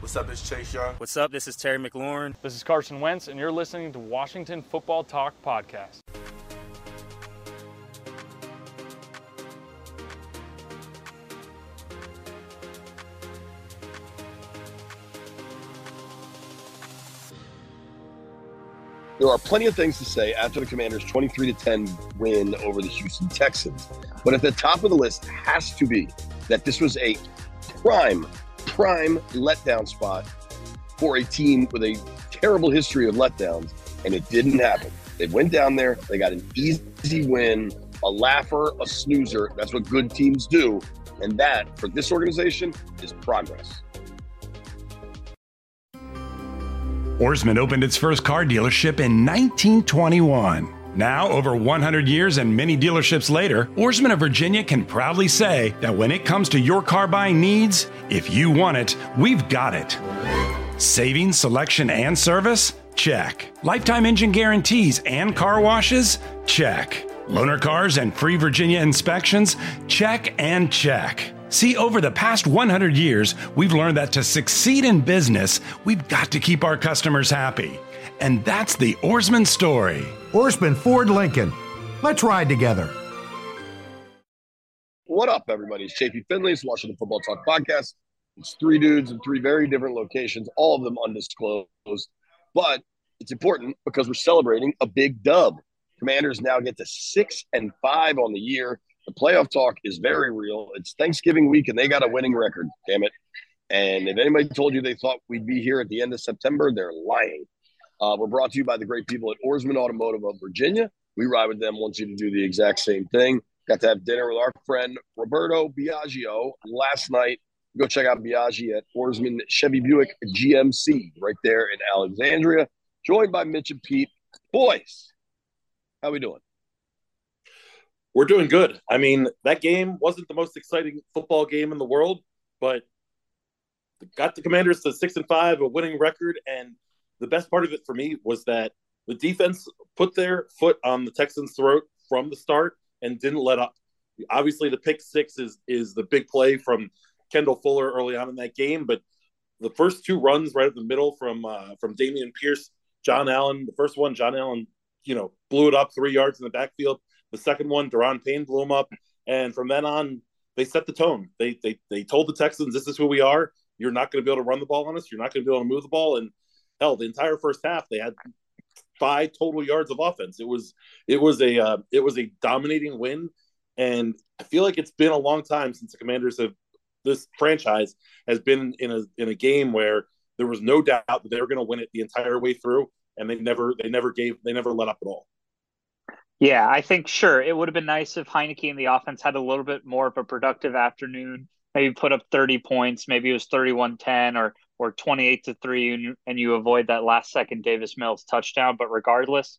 What's up, it's Chase Young. What's up? This is Terry McLaurin. This is Carson Wentz, and you're listening to Washington Football Talk Podcast. There are plenty of things to say after the Commanders' 23 to 10 win over the Houston Texans. But at the top of the list has to be that this was a prime, prime letdown spot for a team with a terrible history of letdowns, and it didn't happen. They went down there, they got an easy win, a laugher, a snoozer. That's what good teams do. And that, for this organization, is progress. Ourisman opened its first car dealership in 1921. Now, over 100 years and many dealerships later, Ourisman of Virginia can proudly say that when it comes to your car buying needs, if you want it, we've got it. Saving, selection, and service? Check. Lifetime engine guarantees and car washes? Check. Loaner cars and free Virginia inspections? Check and check. See, over the past 100 years, we've learned that to succeed in business, we've got to keep our customers happy. And that's the Ourisman story. Ourisman Ford Lincoln. Let's ride together. What up, everybody? It's JP Finlay. It's Washington Football Talk Podcast. It's three dudes in three very different locations, all of them undisclosed. But it's important because we're celebrating a big dub. Commanders now get to six and five on the year. The playoff talk is very real. It's Thanksgiving week, and they got a winning record. Damn it! And if anybody told you they thought we'd be here at the end of September, they're lying. Uh, we're brought to you by the great people at Ourisman Automotive of Virginia. We ride with them. Want you to do the exact same thing. Got to have dinner with our friend Roberto Biagio last night. Go check out Biaggi at Ourisman Chevy Buick GMC right there in Alexandria. Joined by Mitch and Pete. Boys, how we doing? We're doing good. I mean, that game wasn't the most exciting football game in the world, but got the Commanders to six and five, a winning record. And the best part of it for me was that the defense put their foot on the Texans' throat from the start and didn't let up. Obviously, the pick six is is the big play from Kendall Fuller early on in that game, but the first two runs right at the middle from uh, from Dameon Pierce, Jon Allen. The first one, Jon Allen, you know, blew it up three yards in the backfield. The second one, Daron Payne blew him up, and from then on, they set the tone. They they they told the Texans, "This is who we are. You're not going to be able to run the ball on us. You're not going to be able to move the ball." And hell, the entire first half, they had five total yards of offense. It was it was a uh, it was a dominating win, and I feel like it's been a long time since the Commanders have this franchise has been in a in a game where there was no doubt that they were going to win it the entire way through, and they never they never gave they never let up at all. Yeah, I think sure it would have been nice if Heinicke and the offense had a little bit more of a productive afternoon. Maybe put up 30 points, maybe it was 31-10 or or 28 to 3 and you, avoid that last second Davis Mills touchdown, but regardless,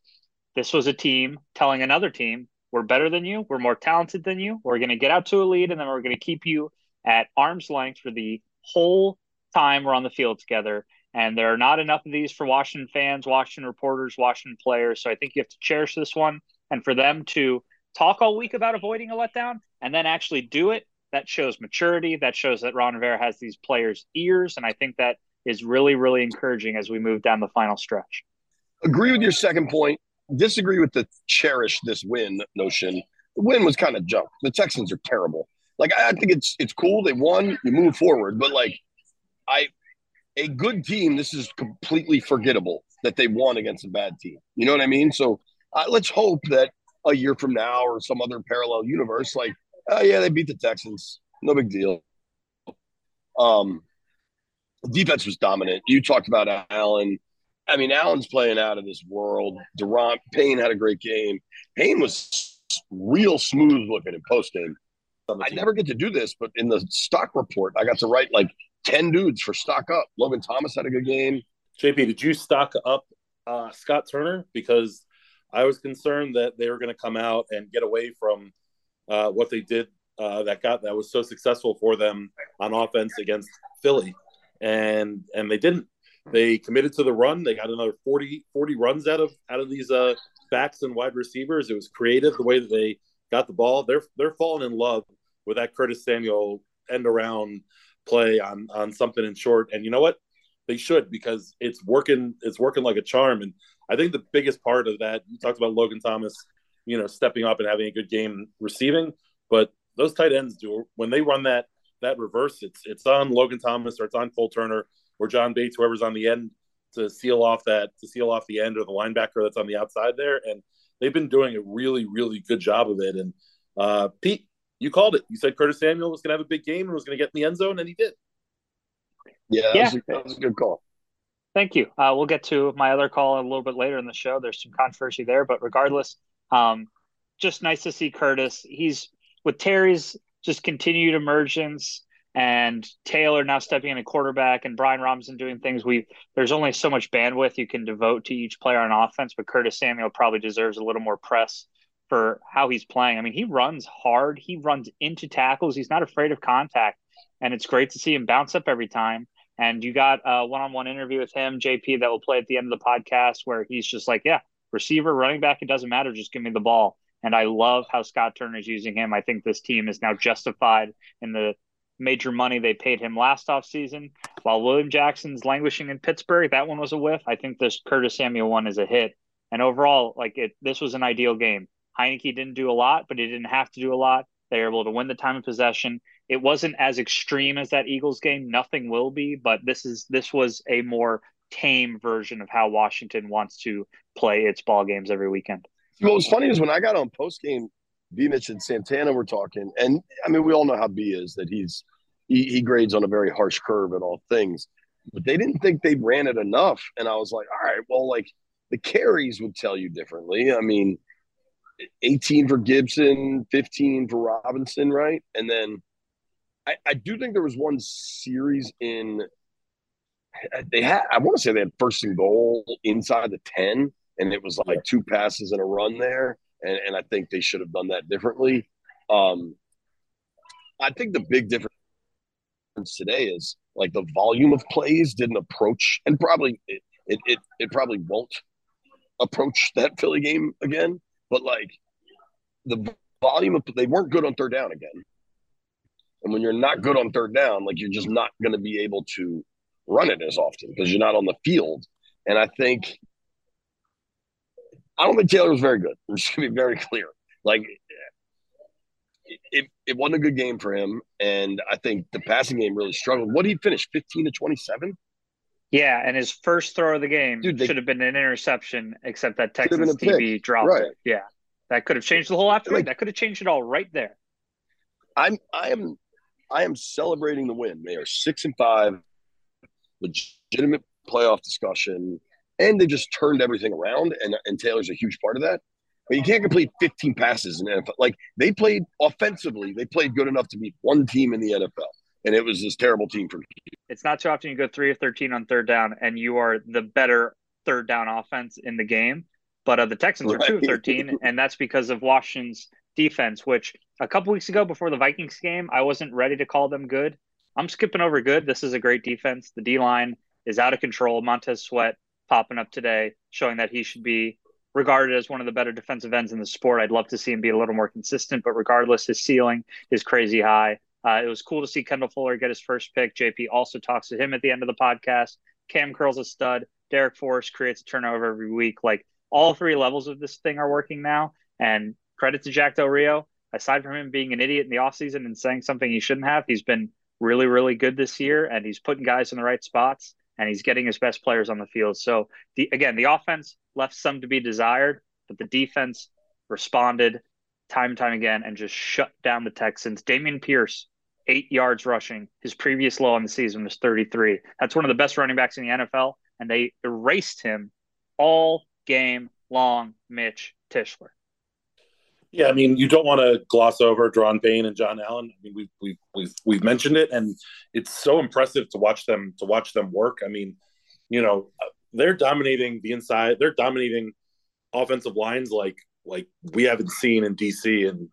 this was a team telling another team, we're better than you, we're more talented than you, we're going to get out to a lead and then we're going to keep you at arm's length for the whole time we're on the field together. And there are not enough of these for Washington fans, Washington reporters, Washington players. So I think you have to cherish this one and for them to talk all week about avoiding a letdown and then actually do it that shows maturity that shows that ron rivera has these players ears and i think that is really really encouraging as we move down the final stretch. Agree with your second point. Disagree with the cherish this win notion. The win was kind of junk. The texans are terrible. Like i think it's it's cool. They won. You move forward. But like i a good team this is completely forgettable that they won against a bad team. You know what i mean? So uh, let's hope that a year from now or some other parallel universe, like, oh yeah, they beat the Texans, no big deal. Um, defense was dominant. You talked about Allen. I mean, Allen's playing out of this world. Daron Payne had a great game. Payne was real smooth looking in post game. I never get to do this, but in the stock report, I got to write like 10 dudes for stock up. Logan Thomas had a good game. JP, did you stock up uh, Scott Turner? Because I was concerned that they were going to come out and get away from uh, what they did uh, that got that was so successful for them on offense against Philly, and and they didn't. They committed to the run. They got another 40, 40 runs out of out of these uh, backs and wide receivers. It was creative the way that they got the ball. They're they're falling in love with that Curtis Samuel end around play on on something in short. And you know what? they should because it's working. It's working like a charm. And I think the biggest part of that you talked about Logan Thomas, you know, stepping up and having a good game receiving, but those tight ends do when they run that that reverse. It's it's on Logan Thomas or it's on Cole Turner or John Bates, whoever's on the end to seal off that to seal off the end or the linebacker that's on the outside there. And they've been doing a really really good job of it. And uh, Pete, you called it. You said Curtis Samuel was going to have a big game and was going to get in the end zone, and he did. Yeah, that, yeah. Was, a, that was a good call. Thank you. Uh, we'll get to my other call a little bit later in the show. There's some controversy there, but regardless, um, just nice to see Curtis. He's with Terry's just continued emergence and Taylor now stepping in a quarterback and Brian Robinson doing things. We there's only so much bandwidth you can devote to each player on offense, but Curtis Samuel probably deserves a little more press for how he's playing. I mean, he runs hard, he runs into tackles, he's not afraid of contact, and it's great to see him bounce up every time. And you got a one-on-one interview with him, JP, that will play at the end of the podcast, where he's just like, "Yeah, receiver, running back, it doesn't matter, just give me the ball." And I love how Scott Turner is using him. I think this team is now justified in the major money they paid him last offseason. While William Jackson's languishing in Pittsburgh, that one was a whiff. I think this Curtis Samuel one is a hit. And overall, like it, this was an ideal game. Heinicke didn't do a lot, but he didn't have to do a lot. They were able to win the time of possession. It wasn't as extreme as that Eagles game. Nothing will be, but this is this was a more tame version of how Washington wants to play its ball games every weekend. What was funny is when I got on post game, B Mitch and Santana were talking, and I mean we all know how B is that he's he, he grades on a very harsh curve in all things, but they didn't think they ran it enough, and I was like, all right, well, like the carries would tell you differently. I mean, 18 for Gibson, 15 for Robinson, right? And then I, I do think there was one series in they had I want to say they had first and goal inside the 10 and it was like two passes and a run there. And, and I think they should have done that differently. Um, I think the big difference today is like the volume of plays didn't approach, and probably it, it, it, it probably won't approach that Philly game again. But like the volume of they weren't good on third down again. And when you're not good on third down, like you're just not going to be able to run it as often because you're not on the field. And I think I don't think Taylor was very good. I'm just gonna be very clear. Like it, it wasn't a good game for him, and I think the passing game really struggled. What did he finish? 15 to 27? Yeah, and his first throw of the game Dude, they, should have been an interception, except that Texas TV dropped right. it. Yeah, that could have changed the whole afternoon. Like, that could have changed it all right there. I'm I am I am celebrating the win. They are six and five, legitimate playoff discussion and they just turned everything around. And, and Taylor's a huge part of that. But you can't complete 15 passes in NFL. Like they played offensively, they played good enough to beat one team in the NFL, and it was this terrible team for. Me. It's not too often you go three or 13 on third down, and you are the better third down offense in the game. But uh, the Texans right. are two of 13, and that's because of Washington's defense. Which a couple weeks ago, before the Vikings game, I wasn't ready to call them good. I'm skipping over good. This is a great defense. The D line is out of control. Montez Sweat popping up today, showing that he should be regarded as one of the better defensive ends in the sport. I'd love to see him be a little more consistent, but regardless, his ceiling is crazy high. Uh, it was cool to see Kendall Fuller get his first pick. JP also talks to him at the end of the podcast. Cam Curl's a stud. Darrick Forrest creates a turnover every week. Like all three levels of this thing are working now. And credit to Jack Del Rio. Aside from him being an idiot in the offseason and saying something he shouldn't have, he's been really, really good this year and he's putting guys in the right spots and he's getting his best players on the field. So the again, the offense left some to be desired, but the defense responded time and time again and just shut down the Texans. Dameon Pierce, eight yards rushing. His previous low on the season was 33. That's one of the best running backs in the NFL, and they erased him all game long. Mitch Tischler. Yeah, I mean, you don't want to gloss over Daron Payne and Jon Allen. I mean, we've we've we've we've mentioned it, and it's so impressive to watch them to watch them work. I mean, you know, they're dominating the inside. They're dominating offensive lines like like we haven't seen in DC and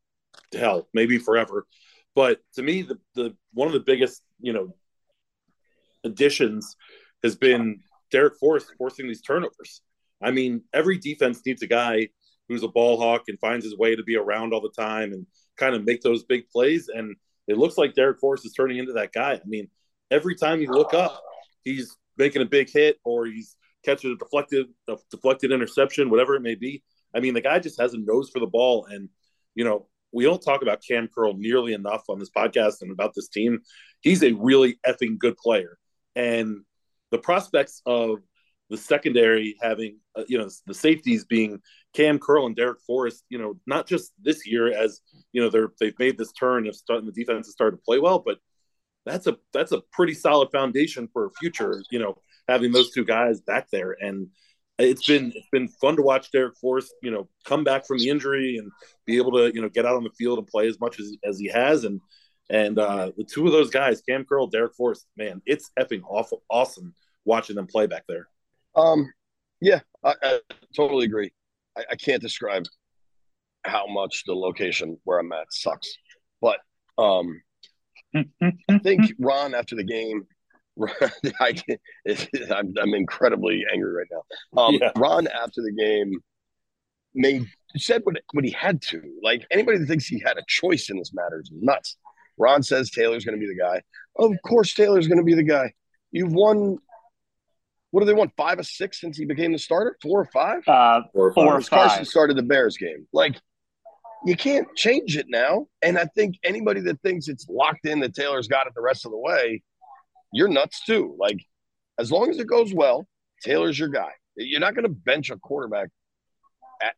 hell maybe forever. But to me, the the one of the biggest you know additions has been Darrick Forrest forcing these turnovers. I mean, every defense needs a guy who's a ball hawk and finds his way to be around all the time and kind of make those big plays. And it looks like Darrick Forrest is turning into that guy. I mean, every time you look up, he's making a big hit or he's catching a deflected a deflected interception, whatever it may be. I mean, the guy just has a nose for the ball, and you know we don't talk about Cam Curl nearly enough on this podcast and about this team. He's a really effing good player, and the prospects of the secondary having uh, you know the safeties being Cam Curl and Darrick Forrest, you know, not just this year as you know they're they've made this turn of starting the defense has started to play well, but that's a that's a pretty solid foundation for a future. You know, having those two guys back there, and it's been it's been fun to watch Darrick Forrest, you know, come back from the injury and be able to you know get out on the field and play as much as as he has, and and uh, the two of those guys, Cam Curl, Darrick Forrest, man, it's effing awful awesome watching them play back there. Um, yeah, I, I totally agree. I, I, can't describe how much the location where I'm at sucks, but um, I think Ron after the game, I I'm, I'm incredibly angry right now. Um, yeah. Ron after the game made said what what he had to. Like anybody that thinks he had a choice in this matter is nuts. Ron says Taylor's going to be the guy. Of course, Taylor's going to be the guy. You've won what do they want? Five or six since he became the starter? Four or five? Uh, four, four or five. Carson started the Bears game. Like, you can't change it now. And I think anybody that thinks it's locked in that Taylor's got it the rest of the way, you're nuts too. Like, as long as it goes well, Taylor's your guy. You're not going to bench a quarterback,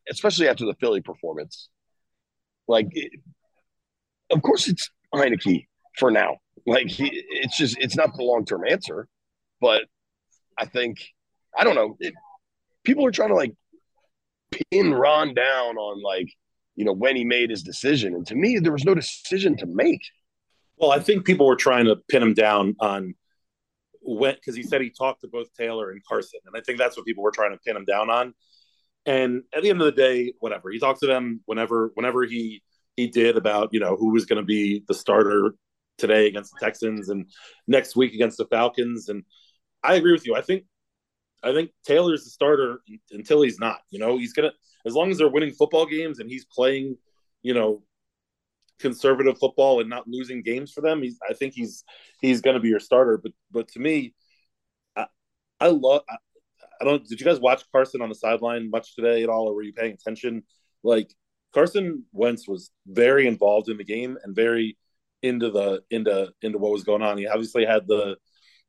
especially after the Philly performance. Like, it, of course, it's Heinicke for now. Like, it's just, it's not the long term answer, but I think I don't know. It, people are trying to like pin Ron down on like you know when he made his decision, and to me, there was no decision to make. Well, I think people were trying to pin him down on when because he said he talked to both Taylor and Carson, and I think that's what people were trying to pin him down on. And at the end of the day, whatever he talked to them whenever whenever he he did about you know who was going to be the starter today against the Texans and next week against the Falcons and I agree with you. I think I think Taylor's the starter until he's not. You know, he's gonna as long as they're winning football games and he's playing, you know, conservative football and not losing games for them. He's I think he's he's gonna be your starter. But but to me, I, I love. I, I don't. Did you guys watch Carson on the sideline much today at all, or were you paying attention? Like Carson Wentz was very involved in the game and very into the into into what was going on. He obviously had the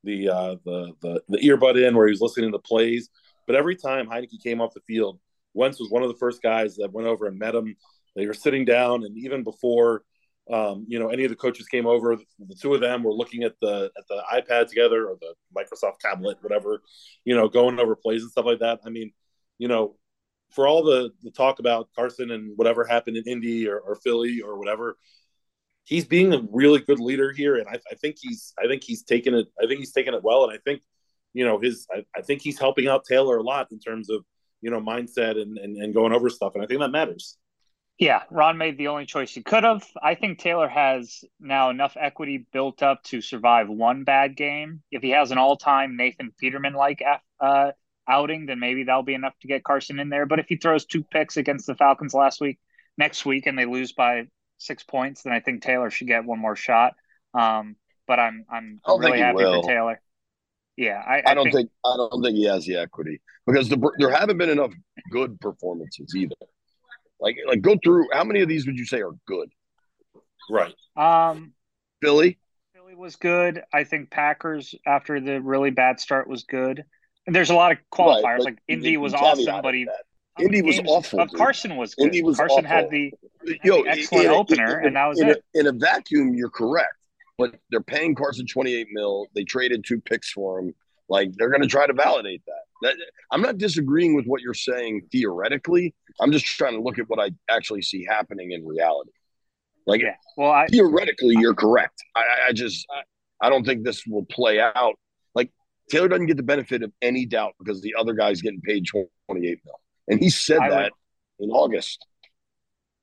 the uh, the the the earbud in where he was listening to plays. But every time Heinicke came off the field, Wentz was one of the first guys that went over and met him. They were sitting down, and even before um, you know any of the coaches came over, the two of them were looking at the at the iPad together or the Microsoft tablet, whatever, you know, going over plays and stuff like that. I mean, you know, for all the the talk about Carson and whatever happened in Indy or, or Philly or whatever, he's being a really good leader here, and I, I, think he's I think he's taken it I think he's taken it well, and I think you know his I, I, think he's helping out Taylor a lot in terms of you know mindset and, and and going over stuff, and I think that matters. Yeah, Ron made the only choice he could have. I think Taylor has now enough equity built up to survive one bad game. If he has an all-time Nathan Peterman like uh, outing, then maybe that'll be enough to get Carson in there. But if he throws two picks against the Falcons last week, next week, and they lose by six points, then I think Taylor should get one more shot. Um, but I'm I'm really happy will. for Taylor. Yeah, I, I, I don't think, think, I don't think he has the equity because the, there haven't been enough good performances either. Like like go through how many of these would you say are good? Right. Um, Philly. Philly was good. I think Packers after the really bad start was good. And there's a lot of qualifiers right, like Indy was awesome, but he that. Indy was awful. Carson was good. Indy was Carson awful. had the, Yo, the excellent in, opener, in, and that was in it. A, in a vacuum, you're correct, but they're paying Carson 28 mil. They traded two picks for him. Like they're going to try to validate that. that. I'm not disagreeing with what you're saying theoretically. I'm just trying to look at what I actually see happening in reality. Like, yeah. well, I, theoretically, I, you're correct. I, I just, I, I don't think this will play out. Like Taylor doesn't get the benefit of any doubt because the other guy's getting paid 28 mil. And he said I that would, in August.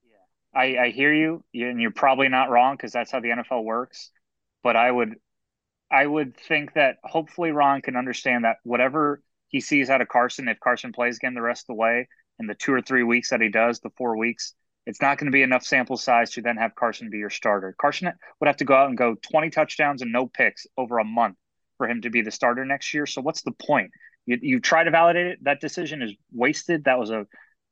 Yeah, I, I hear you, and you're probably not wrong because that's how the NFL works. But I would, I would think that hopefully Ron can understand that whatever he sees out of Carson, if Carson plays again the rest of the way, in the two or three weeks that he does, the four weeks, it's not going to be enough sample size to then have Carson be your starter. Carson would have to go out and go 20 touchdowns and no picks over a month for him to be the starter next year. So what's the point? You, you try to validate it. That decision is wasted. That was a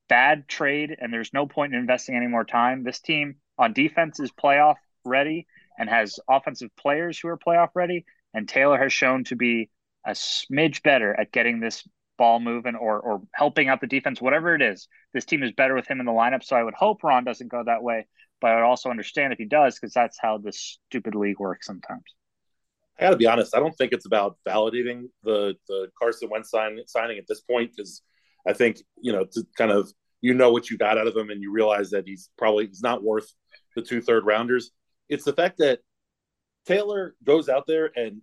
bad trade, and there's no point in investing any more time. This team on defense is playoff ready and has offensive players who are playoff ready. And Taylor has shown to be a smidge better at getting this ball moving or or helping out the defense, whatever it is. This team is better with him in the lineup. So I would hope Ron doesn't go that way, but I would also understand if he does because that's how this stupid league works sometimes. I got to be honest. I don't think it's about validating the the Carson Wentz sign, signing at this point because I think you know to kind of you know what you got out of him and you realize that he's probably he's not worth the two third rounders. It's the fact that Taylor goes out there and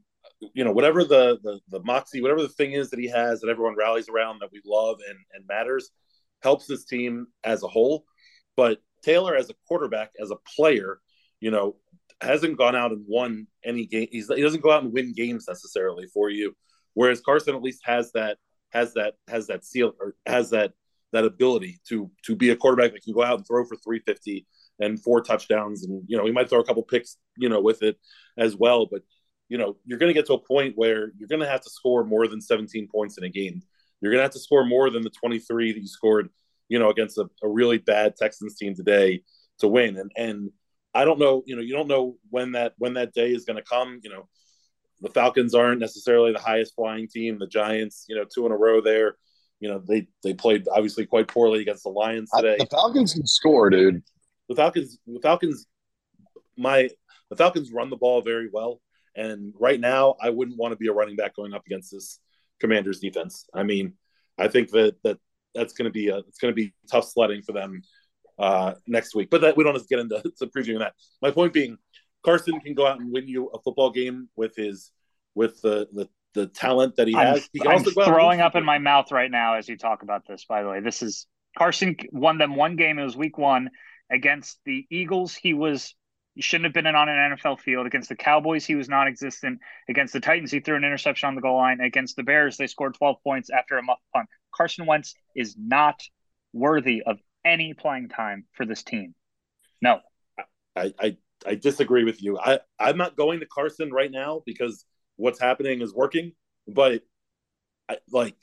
you know whatever the, the the moxie, whatever the thing is that he has that everyone rallies around that we love and and matters, helps this team as a whole. But Taylor as a quarterback, as a player, you know, hasn't gone out and won any game. He's, he doesn't go out and win games necessarily for you. Whereas Carson at least has that has that has that seal or has that that ability to to be a quarterback that can go out and throw for 350 and four touchdowns and you know he might throw a couple picks you know with it as well but you know you're going to get to a point where you're going to have to score more than 17 points in a game you're going to have to score more than the 23 that you scored you know against a, a really bad Texans team today to win and and I don't know, you know, you don't know when that when that day is going to come. You know, the Falcons aren't necessarily the highest flying team. The Giants, you know, two in a row there. You know, they they played obviously quite poorly against the Lions today. The Falcons can score, dude. The Falcons, the Falcons, my the Falcons run the ball very well, and right now I wouldn't want to be a running back going up against this Commanders defense. I mean, I think that that that's going to be a it's going to be tough sledding for them uh, next week. But that we don't have to get into to previewing that. My point being, Carson can go out and win you a football game with his with the the, the talent that he I'm, has. He I'm throwing up in my mouth right now as you talk about this. By the way, this is Carson won them one game. It was week one against the Eagles. He was he shouldn't have been on an NFL field. Against the Cowboys, he was non-existent. Against the Titans, he threw an interception on the goal line. Against the Bears, they scored 12 points after a muff punt. Carson Wentz is not worthy of any playing time for this team. No. I, I, I disagree with you. I, I'm not going to Carson right now because what's happening is working, but I, like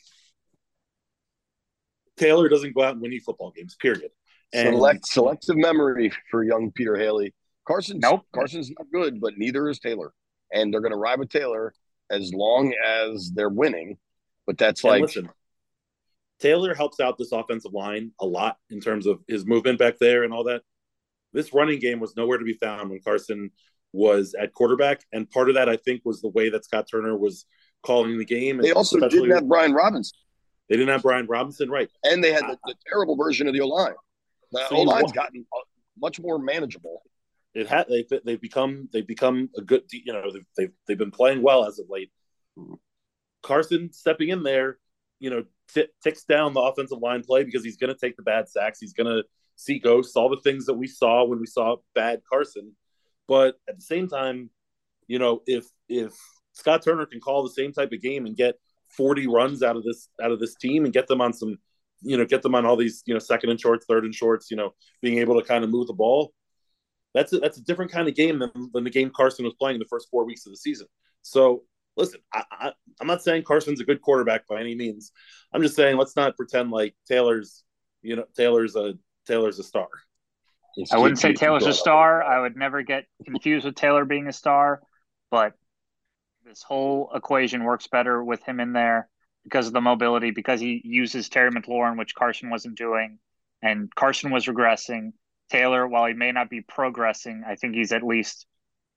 Taylor doesn't go out and win any football games, period. And Select selective memory for young Peter Hailey. Carson's nope. Carson's not good, but neither is Taylor. And they're gonna ride with Taylor as long as they're winning. But that's like listen, Taylor helps out this offensive line a lot in terms of his movement back there and all that. This running game was nowhere to be found when Carson was at quarterback, and part of that I think was the way that Scott Turner was calling the game. They also didn't have Brian Robinson. They didn't have Brian Robinson, right? And they had the, uh, the terrible version of the O line. The O line's gotten uh, much more manageable. It had they they've become they've become a good you know they've they've, they've been playing well as of late. Hmm. Carson stepping in there, you know, t- ticks down the offensive line play because he's going to take the bad sacks. He's going to see ghosts, all the things that we saw when we saw bad Carson. But at the same time, you know, if if Scott Turner can call the same type of game and get 40 runs out of this out of this team and get them on some, you know, get them on all these, you know, second and shorts, third and shorts, you know, being able to kind of move the ball. That's a, that's a different kind of game than, than the game Carson was playing in the first four weeks of the season. So listen, I, I, I'm not saying Carson's a good quarterback by any means. I'm just saying let's not pretend like Taylor's, you know, Taylor's a Taylor's a star. I wouldn't say Taylor's a star. I would never get confused with Taylor being a star, but this whole equation works better with him in there because of the mobility, because he uses Terry McLaurin, which Carson wasn't doing, and Carson was regressing. Taylor, while he may not be progressing, I think he's at least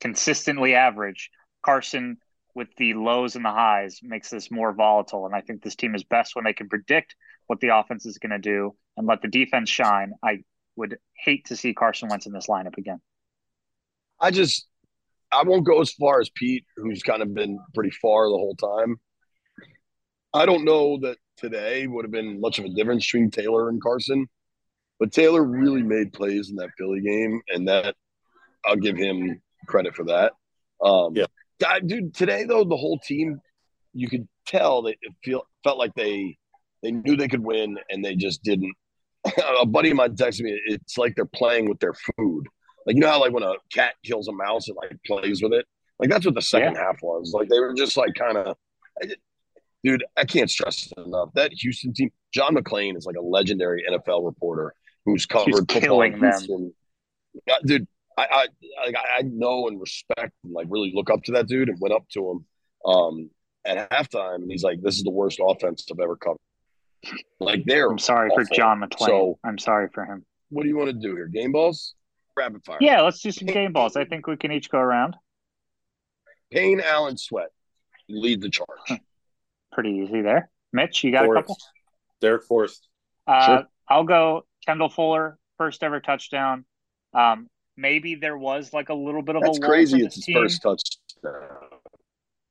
consistently average. Carson with the lows and the highs makes this more volatile. And I think this team is best when they can predict what the offense is going to do and let the defense shine. I would hate to see Carson Wentz in this lineup again. I just, I won't go as far as Pete, who's kind of been pretty far the whole time. I don't know that today would have been much of a difference between Taylor and Carson, but Taylor really made plays in that Philly game, and that I'll give him credit for that. Um, yeah dude, today though, the whole team, you could tell that it feel felt like they they knew they could win and they just didn't. a buddy of mine texted me, it's like they're playing with their food. Like you know how like when a cat kills a mouse, it like plays with it. Like that's what the second yeah. half was. Like they were just like kind of, dude. I can't stress enough that Houston team. John McClain is like a legendary NFL reporter who's covered He's killing them. Dude, I, I I know and respect and like really look up to that dude and went up to him um, at halftime and he's like, "This is the worst offense I've ever covered." Like they're. I'm sorry awful. for John McClain. So, I'm sorry for him. What do you want to do here? Game balls, rapid fire. Yeah, let's do some game balls. I think we can each go around. Payne Allen Sweat lead the charge. Pretty easy there. Mitch, you got Forrest. a couple. Darrick Forrest. Uh, sure. I'll go Kendall Fuller, first ever touchdown. Um, maybe there was like a little bit of That's a crazy. It's his first touchdown.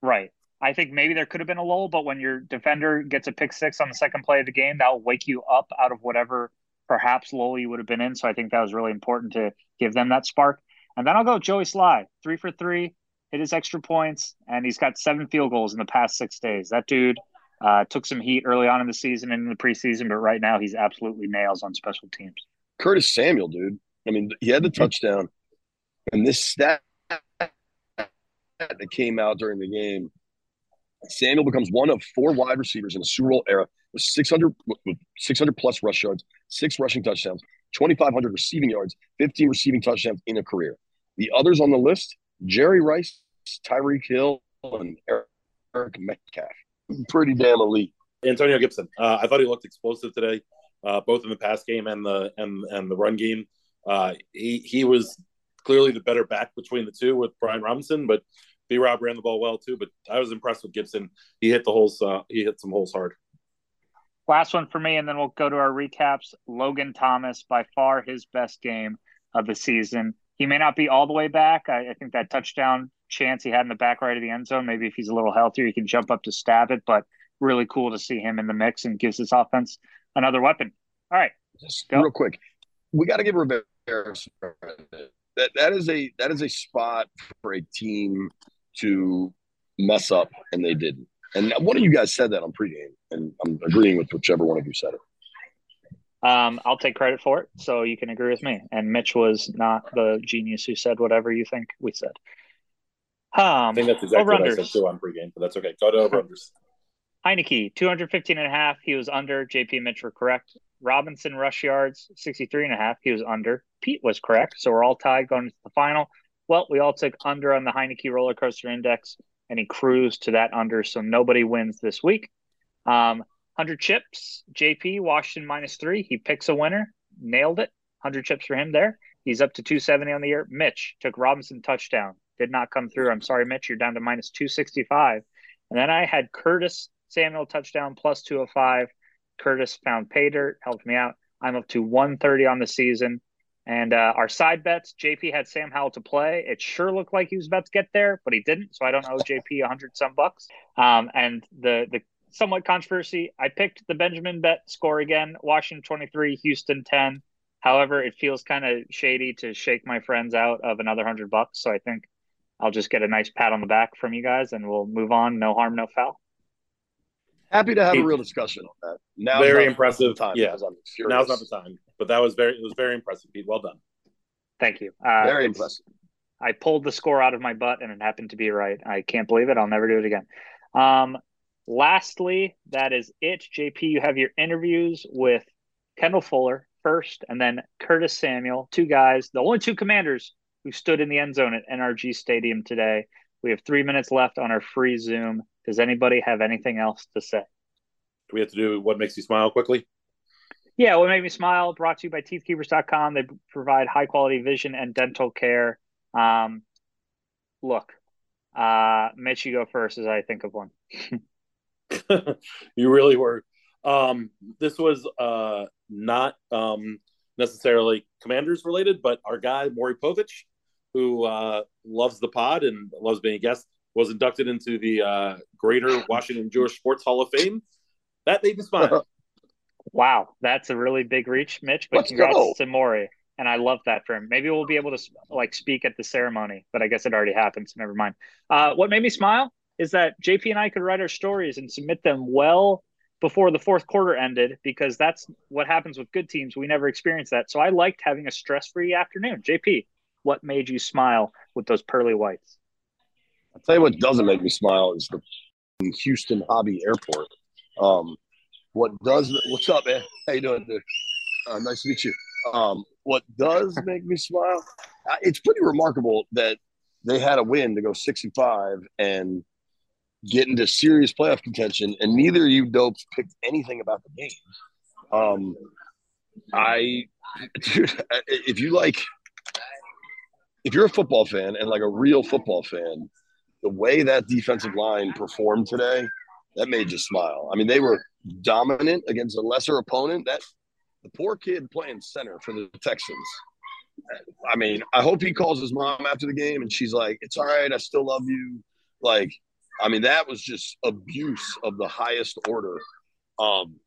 Right. I think maybe there could have been a lull, but when your defender gets a pick six on the second play of the game, that'll wake you up out of whatever perhaps lull you would have been in. So I think that was really important to give them that spark. And then I'll go Joey Slye, three for three, hit his extra points, and he's got seven field goals in the past six days. That dude uh, took some heat early on in the season and in the preseason, but right now he's absolutely nails on special teams. Curtis Samuel, dude. I mean, he had the touchdown, and this stat that came out during the game, Samuel becomes one of four wide receivers in the Super Bowl era with 600, with 600 plus rush yards, six rushing touchdowns, 2,500 receiving yards, 15 receiving touchdowns in a career. The others on the list: Jerry Rice, Tyreek Hill, and Eric Metcalf. Pretty damn elite. Antonio Gibson. Uh, I thought he looked explosive today, uh, both in the pass game and the and and the run game. Uh, he he was clearly the better back between the two with Brian Robinson, but B Rob ran the ball well too. But I was impressed with Gibson. He hit the holes. Uh, he hit some holes hard. Last one for me, and then we'll go to our recaps. Logan Thomas, by far his best game of the season. He may not be all the way back. I, I think that touchdown chance he had in the back right of the end zone. Maybe if he's a little healthier, he can jump up to stab it. But really cool to see him in the mix and gives this offense another weapon. All right, just go. real quick, we got to give Rivera that that is a that is a spot for a team to mess up, and they didn't. And one of you guys said that on pregame, and I'm agreeing with whichever one of you said it. Um, I'll take credit for it, so you can agree with me. And Mitch was not the genius who said whatever you think we said. Um, I think that's exactly what I said too on pregame, but that's okay. Go to over unders. Heinicke, 215 and a half. He was under. JP Mitch were correct. Robinson rush yards, 63 and a half. He was under. Pete was correct. So we're all tied going into the final. Well, we all took under on the Heinicke roller coaster index, and he cruised to that under. So nobody wins this week. Um, 100 chips. JP, Washington minus three. He picks a winner. Nailed it. 100 chips for him there. He's up to 270 on the year. Mitch took Robinson touchdown. Did not come through. I'm sorry, Mitch. You're down to minus 265. And then I had Curtis Samuel touchdown plus 205. Curtis found pay dirt, helped me out. I'm up to 130 on the season. And uh, our side bets, JP had Sam Howell to play. It sure looked like he was about to get there, but he didn't. So I don't owe JP 100 some bucks. Um, and the the somewhat controversy, I picked the Benjamin bet score again Washington 23, Houston 10. However, it feels kind of shady to shake my friends out of another 100 bucks. So I think I'll just get a nice pat on the back from you guys and we'll move on. No harm, no foul. Happy to have a real discussion on that. Now, very impressive. Time yeah, now's not the time. But that was very, it was very impressive, Pete. Well done. Thank you. Uh, very impressive. I pulled the score out of my butt, and it happened to be right. I can't believe it. I'll never do it again. Um, lastly, that is it. JP, you have your interviews with Kendall Fuller first, and then Curtis Samuel, two guys, the only two commanders who stood in the end zone at NRG Stadium today. We have three minutes left on our free Zoom. Does anybody have anything else to say? Do we have to do what makes you smile quickly? Yeah, what made me smile brought to you by teethkeepers.com. They provide high quality vision and dental care. Um, look, uh, Mitch, you go first as I think of one. you really were. Um, this was uh, not um, necessarily commanders related, but our guy, Maury Povich, who uh, loves the pod and loves being a guest, was inducted into the uh, Greater Washington Jewish Sports Hall of Fame. That made me smile. wow, that's a really big reach, Mitch. But Let's congrats go. to Maury, and I love that for him. Maybe we'll be able to like speak at the ceremony, but I guess it already happened, so never mind. Uh, what made me smile is that JP and I could write our stories and submit them well before the fourth quarter ended because that's what happens with good teams. We never experienced that, so I liked having a stress-free afternoon. JP, what made you smile with those pearly whites? I'll tell you what doesn't make me smile is the Houston Hobby Airport. Um, what does what's up, man? How you doing, dude? Uh, nice to meet you. Um, what does make me smile? Uh, it's pretty remarkable that they had a win to go six and and get into serious playoff contention, and neither of you dopes picked anything about the game. Um, I, dude, if you like, if you're a football fan and like a real football fan, the way that defensive line performed today, that made you smile. I mean, they were dominant against a lesser opponent. That the poor kid playing center for the Texans. I mean, I hope he calls his mom after the game and she's like, "It's all right, I still love you." Like, I mean, that was just abuse of the highest order. Um,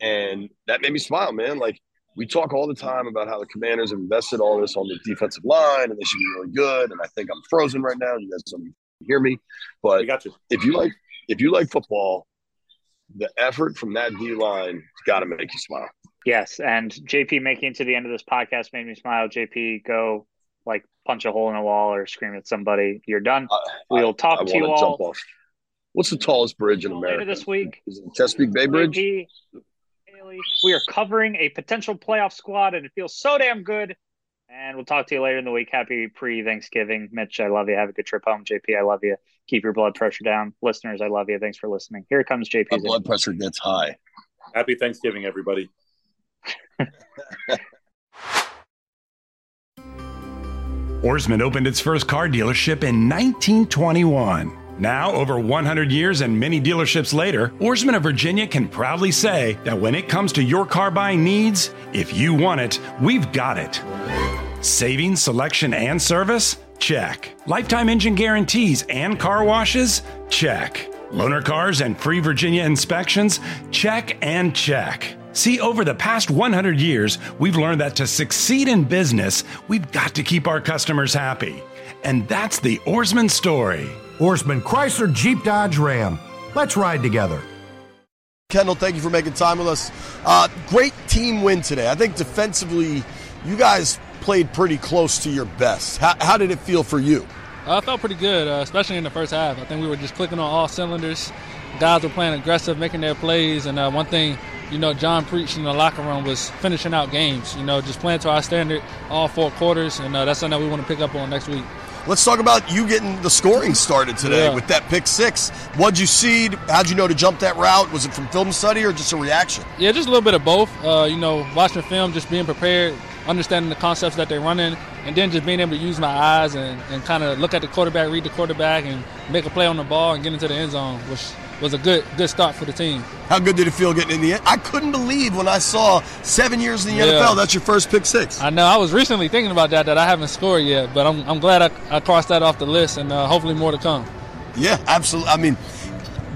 and that made me smile, man. Like we talk all the time about how the commanders have invested all this on the defensive line and they should be really good. And I think I'm frozen right now. You guys don't hear me. But We got you. if you like if you like football, the effort from that D line got to make you smile. Yes, and JP making it to the end of this podcast made me smile. JP, go like punch a hole in a wall or scream at somebody. You're done. I- We'll talk I to you all jump off. What's the tallest bridge in later America? this week. Is it Chesapeake Bay Bridge? JP, we are covering a potential playoff squad, and it feels so damn good. And we'll talk to you later in the week. Happy pre Thanksgiving. Mitch, I love you. Have a good trip home. JP, I love you. Keep your blood pressure down. Listeners, I love you. Thanks for listening. Here comes My JP's. blood pressure gets high. Happy Thanksgiving, everybody. Ourisman opened its first car dealership in 1921. Now, over 100 years and many dealerships later, Ourisman of Virginia can proudly say that when it comes to your car buying needs, if you want it, we've got it. Saving, selection, and service? Check. Lifetime engine guarantees and car washes? Check. Loaner cars and free Virginia inspections? Check and check. See, over the past 100 years, we've learned that to succeed in business, we've got to keep our customers happy. And that's the Ourisman story. Ourisman Chrysler Jeep Dodge Ram. Let's ride together. Kendall, thank you for making time with us. Uh, great team win today. I think defensively, you guys played pretty close to your best. How, how did it feel for you? Uh, I felt pretty good, uh, especially in the first half. I think we were just clicking on all cylinders. Guys were playing aggressive, making their plays, and uh, one thing, you know, John preached in the locker room was finishing out games. You know, just playing to our standard all four quarters, and uh, that's something that we want to pick up on next week. Let's talk about you getting the scoring started today Yeah. with that pick six. What'd you see? How'd you know to jump that route? Was it from film study or just a reaction? Yeah, just a little bit of both. Uh, you know, watching the film, just being prepared, understanding the concepts that they're running, and then just being able to use my eyes and, and kind of look at the quarterback, read the quarterback, and make a play on the ball and get into the end zone, which was a good good start for the team. How good did it feel getting in the end? I couldn't believe when I saw seven years in the Yeah. NFL, that's your first pick six. I know. I was recently thinking about that. That I haven't scored yet, but I'm, I'm glad I, I crossed that off the list, and uh, hopefully more to come. Yeah, absolutely. I mean,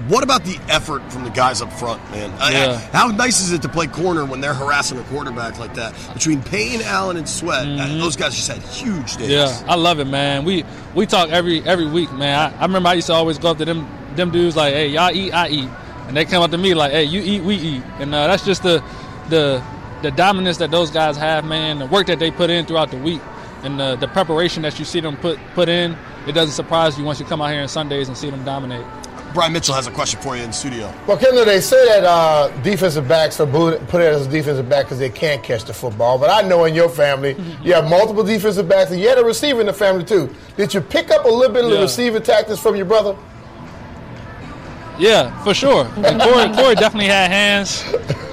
what about the effort from the guys up front, man? I- Yeah. how nice is it to play corner when they're harassing a quarterback like that? Between Payne, Allen, and Sweat, uh, those guys just had huge days. Mm-hmm. Yeah, I love it, man. We we talk every every week, man. I, I remember I used to always go up to them them dudes like, "Hey, y'all eat, I eat," and they come up to me like, "Hey, you eat, we eat," and uh, that's just the the the dominance that those guys have, man. The work that they put in throughout the week, and the, the preparation that you see them put put in. It doesn't surprise you once you come out here on Sundays and see them dominate. Brian Mitchell has a question for you in the studio. Well, Kendall, they say that uh, defensive backs are booed, put it as a defensive back because they can't catch the football. But I know in your family, you have multiple defensive backs, and you had a receiver in the family too. Did you pick up a little bit of the receiver tactics from your brother? Yeah, for sure. And Corey, Corey definitely had hands,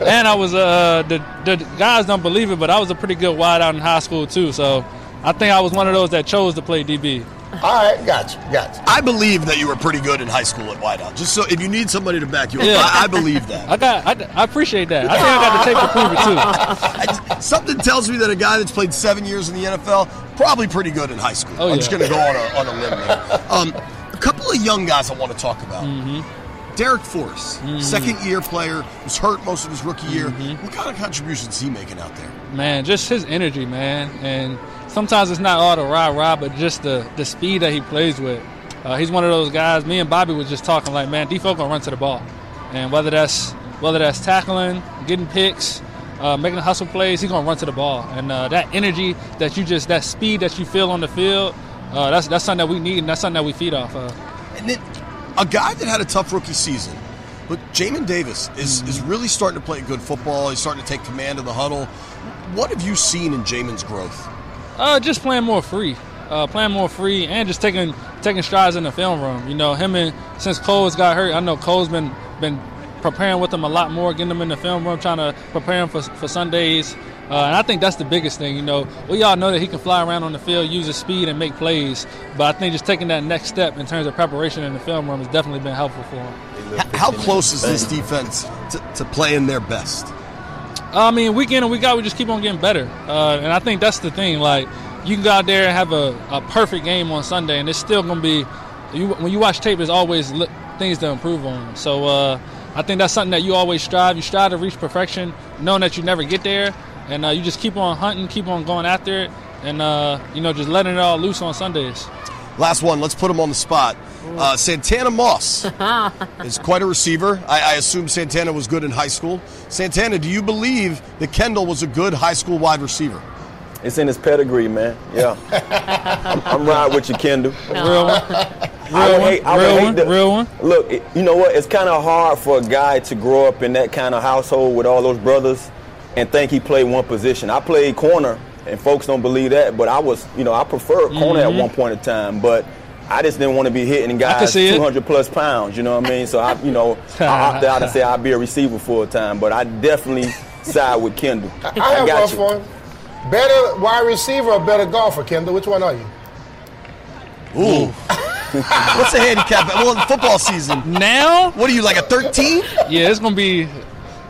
and I was uh the the guys don't believe it, but I was a pretty good wide out in high school too. So I think I was one of those that chose to play DB. All right, got you, got. I believe that you were pretty good in high school at wideout. Just so if you need somebody to back you up, Yeah. I, I believe that. I got I, I appreciate that. I think I got the tape to prove it too. I- something tells me that a guy that's played seven years in the NFL probably pretty good in high school. Oh, I'm yeah. just going to go on a, on a limb there. Um, a couple of young guys I want to talk about. Mm-hmm. Darrick Forrest, second year player, was hurt most of his rookie year. What kind of contributions is he making out there? Man, just his energy, man, and sometimes it's not all the rah rah, but just the the speed that he plays with. Uh, he's one of those guys. Me and Bobby was just talking like, man, Defoe gonna run to the ball, and whether that's whether that's tackling, getting picks, uh, making hustle plays, he's gonna run to the ball. And uh, that energy that you just that speed that you feel on the field, uh, that's that's something that we need and that's something that we feed off of. And then a guy that had a tough rookie season, but Jamin Davis is, is really starting to play good football. He's starting to take command of the huddle. What have you seen in Jamin's growth? Uh, just playing more free, uh, playing more free, and just taking taking strides in the film room. You know, him and since Cole's got hurt, I know Cole's been been preparing with him a lot more, getting him in the film room, trying to prepare him for for Sundays. Uh, and I think that's the biggest thing. You know, we all know that he can fly around on the field, use his speed, and make plays. But I think just taking that next step in terms of preparation in the film room has definitely been helpful for him. How close is this defense to, to playing their best? I mean, week in and week out, we just keep on getting better. Uh, and I think that's the thing. Like, you can go out there and have a, a perfect game on Sunday, and it's still going to be, you, when you watch tape, there's always li- things to improve on. So uh, I think that's something that you always strive. You strive to reach perfection, knowing that you never get there, and uh, you just keep on hunting, keep on going after it, and, uh, you know, just letting it all loose on Sundays. Last one, let's put him on the spot. Uh, Santana Moss is quite a receiver. I, I assume Santana was good in high school. Santana, do you believe that Kendall was a good high school wide receiver? It's in his pedigree, man. Yeah. I'm, I'm riding with you, Kendall. Real one. I would hate, I would real hate one, to- real one. Look, it- you know what? It's kind of hard for a guy to grow up in that kind of household with all those brothers and think he played one position. I played corner, and folks don't believe that, but I was, you know, I preferred corner at Mhm. one point in time, but I just didn't want to be hitting guys see it. 200 plus pounds. You know what I mean? So I, you know, I opted out and say I'd be a receiver full time, but I definitely side with Kendall. I have got one you. for him. Better wide receiver or better golfer, Kendall? Which one are you? Ooh. What's the handicap? Well, football season. Now? What are you, like a 13? Yeah, it's gonna be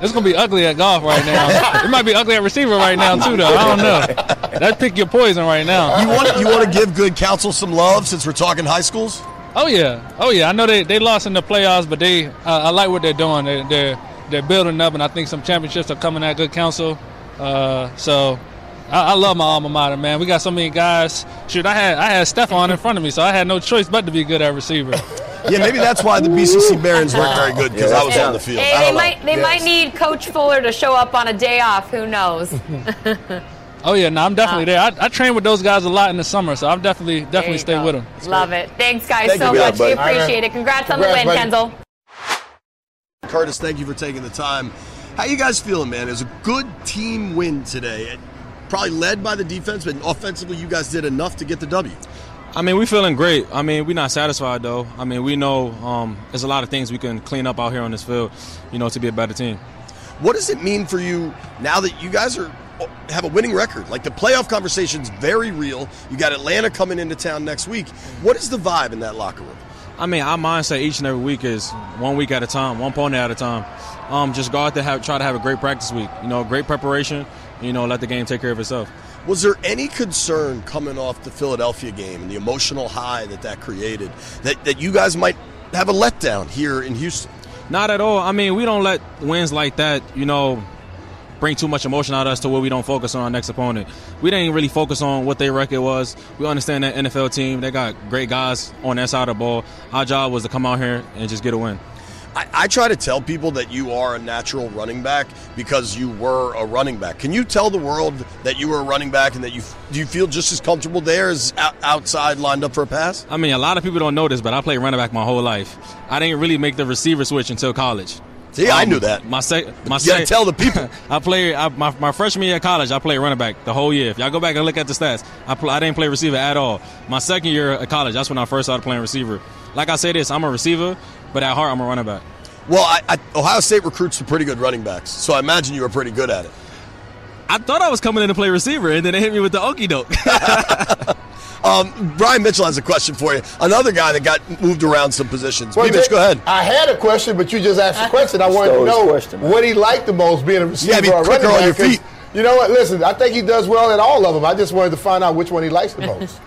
it's gonna be ugly at golf right now. it might be ugly at receiver right now too, though. I don't know. That pick your poison right now. You want, you want to give good counsel some love since we're talking high schools? Oh yeah, oh yeah. I know they, they lost in the playoffs, but they uh, I like what they're doing. They, they're they're building up, and I think some championships are coming at good counsel. Uh, so I, I love my alma mater, man. We got so many guys. Shoot, I had I had Stefon in front of me, so I had no choice but to be good at receiver. Yeah, maybe that's why the BCC Barons weren't very good because I was on the field. Hey, I they don't know. might they might need Coach Fuller to show up on a day off. Who knows? Oh yeah, no, I'm definitely uh, there. I, I train with those guys a lot in the summer, so I'm definitely definitely you stay go. with them. Love it. Thanks, guys, Thank so you. Yeah, much. We appreciate it. Congrats, on the win, buddy. Kendall. Curtis, thank you for taking the time. How you guys feeling, man? It was a good team win today. Probably led by the defense, but offensively, you guys did enough to get the W. I mean, we're feeling great. I mean, we're not satisfied though. I mean, we know um, there's a lot of things we can clean up out here on this field, you know, to be a better team. What does it mean for you now that you guys are have a winning record? Like the playoff conversation's very real. You got Atlanta coming into town next week. What is the vibe in that locker room? I mean, our mindset each and every week is one week at a time, one opponent at a time. Um, just go out there, have, try to have a great practice week. You know, great preparation. You know, let the game take care of itself. Was there any concern coming off the Philadelphia game and the emotional high that that created that, that you guys might have a letdown here in Houston? Not at all. I mean, we don't let wins like that, you know, bring too much emotion out of us to where we don't focus on our next opponent. We didn't really focus on what their record was. We understand that NFL team, they got great guys on that side of the ball. Our job was to come out here and just get a win. I, I try to tell people that you are a natural running back because you were a running back. Can you tell the world that you were a running back and that you do you feel just as comfortable there as out, outside lined up for a pass? I mean, a lot of people don't know this, but I played running back my whole life. I didn't really make the receiver switch until college. See, I um, knew that. My sec, my You sec- tell the people. I played I, my, my freshman year of college. I played running back the whole year. If y'all go back and look at the stats, I pl- I didn't play receiver at all. My second year at college, that's when I first started playing receiver. Like I say this, I'm a receiver, but at heart, I'm a running back. Well, I, I, Ohio State recruits some pretty good running backs, so I imagine you were pretty good at it. I thought I was coming in to play receiver, and then they hit me with the okey doke. Um, Brian Mitchell has a question for you. Another guy that got moved around some positions. Well, Mitch, go ahead. I had a question, but you just asked a question. I wanted to know question, what he liked the most, being a receiver Yeah, be or a quicker running on your feet. You know what? Listen, I think he does well at all of them. I just wanted to find out which one he likes the most.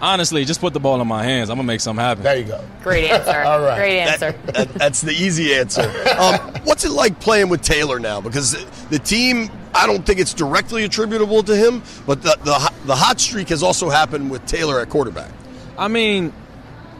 Honestly, just put the ball in my hands. I'm gonna make something happen. There you go. Great answer. All right. Great answer. That- that's the easy answer. Um, what's it like playing with Taylor now? Because the team, I don't think it's directly attributable to him, but the, the, the hot streak has also happened with Taylor at quarterback. I mean,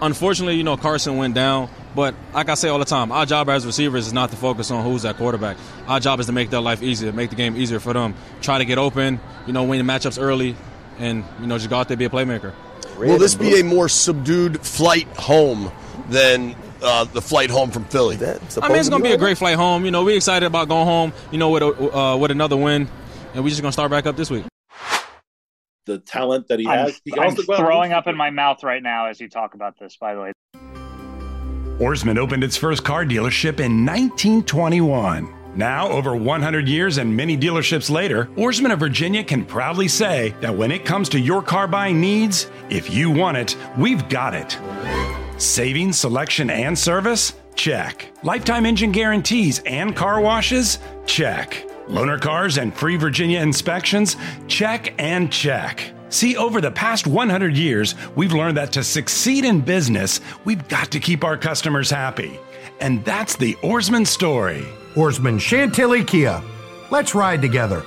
unfortunately, you know, Carson went down. But like I say all the time, our job as receivers is not to focus on who's at quarterback. Our job is to make their life easier, make the game easier for them. Try to get open, you know, win the matchups early, and you know, just go out there be a playmaker. Will this be a more subdued flight home than uh, the flight home from Philly? I mean, it's gonna be a great flight home. You know, we're excited about going home. You know, with a, uh, with another win, and we're just gonna start back up this week. The talent that he I'm, has, he I'm also go out and throwing up in my mouth right now as you talk about this. By the way, Ourisman opened its first car dealership in 1921. Now, over 100 years and many dealerships later, Ourisman of Virginia can proudly say that when it comes to your car buying needs, if you want it, we've got it. Saving, selection, and service? Check. Lifetime engine guarantees and car washes? Check. Loaner cars and free Virginia inspections? Check and check. See, over the past 100 years, we've learned that to succeed in business, we've got to keep our customers happy. And that's the Ourisman story. Ourisman Chantilly Kia. Let's ride together.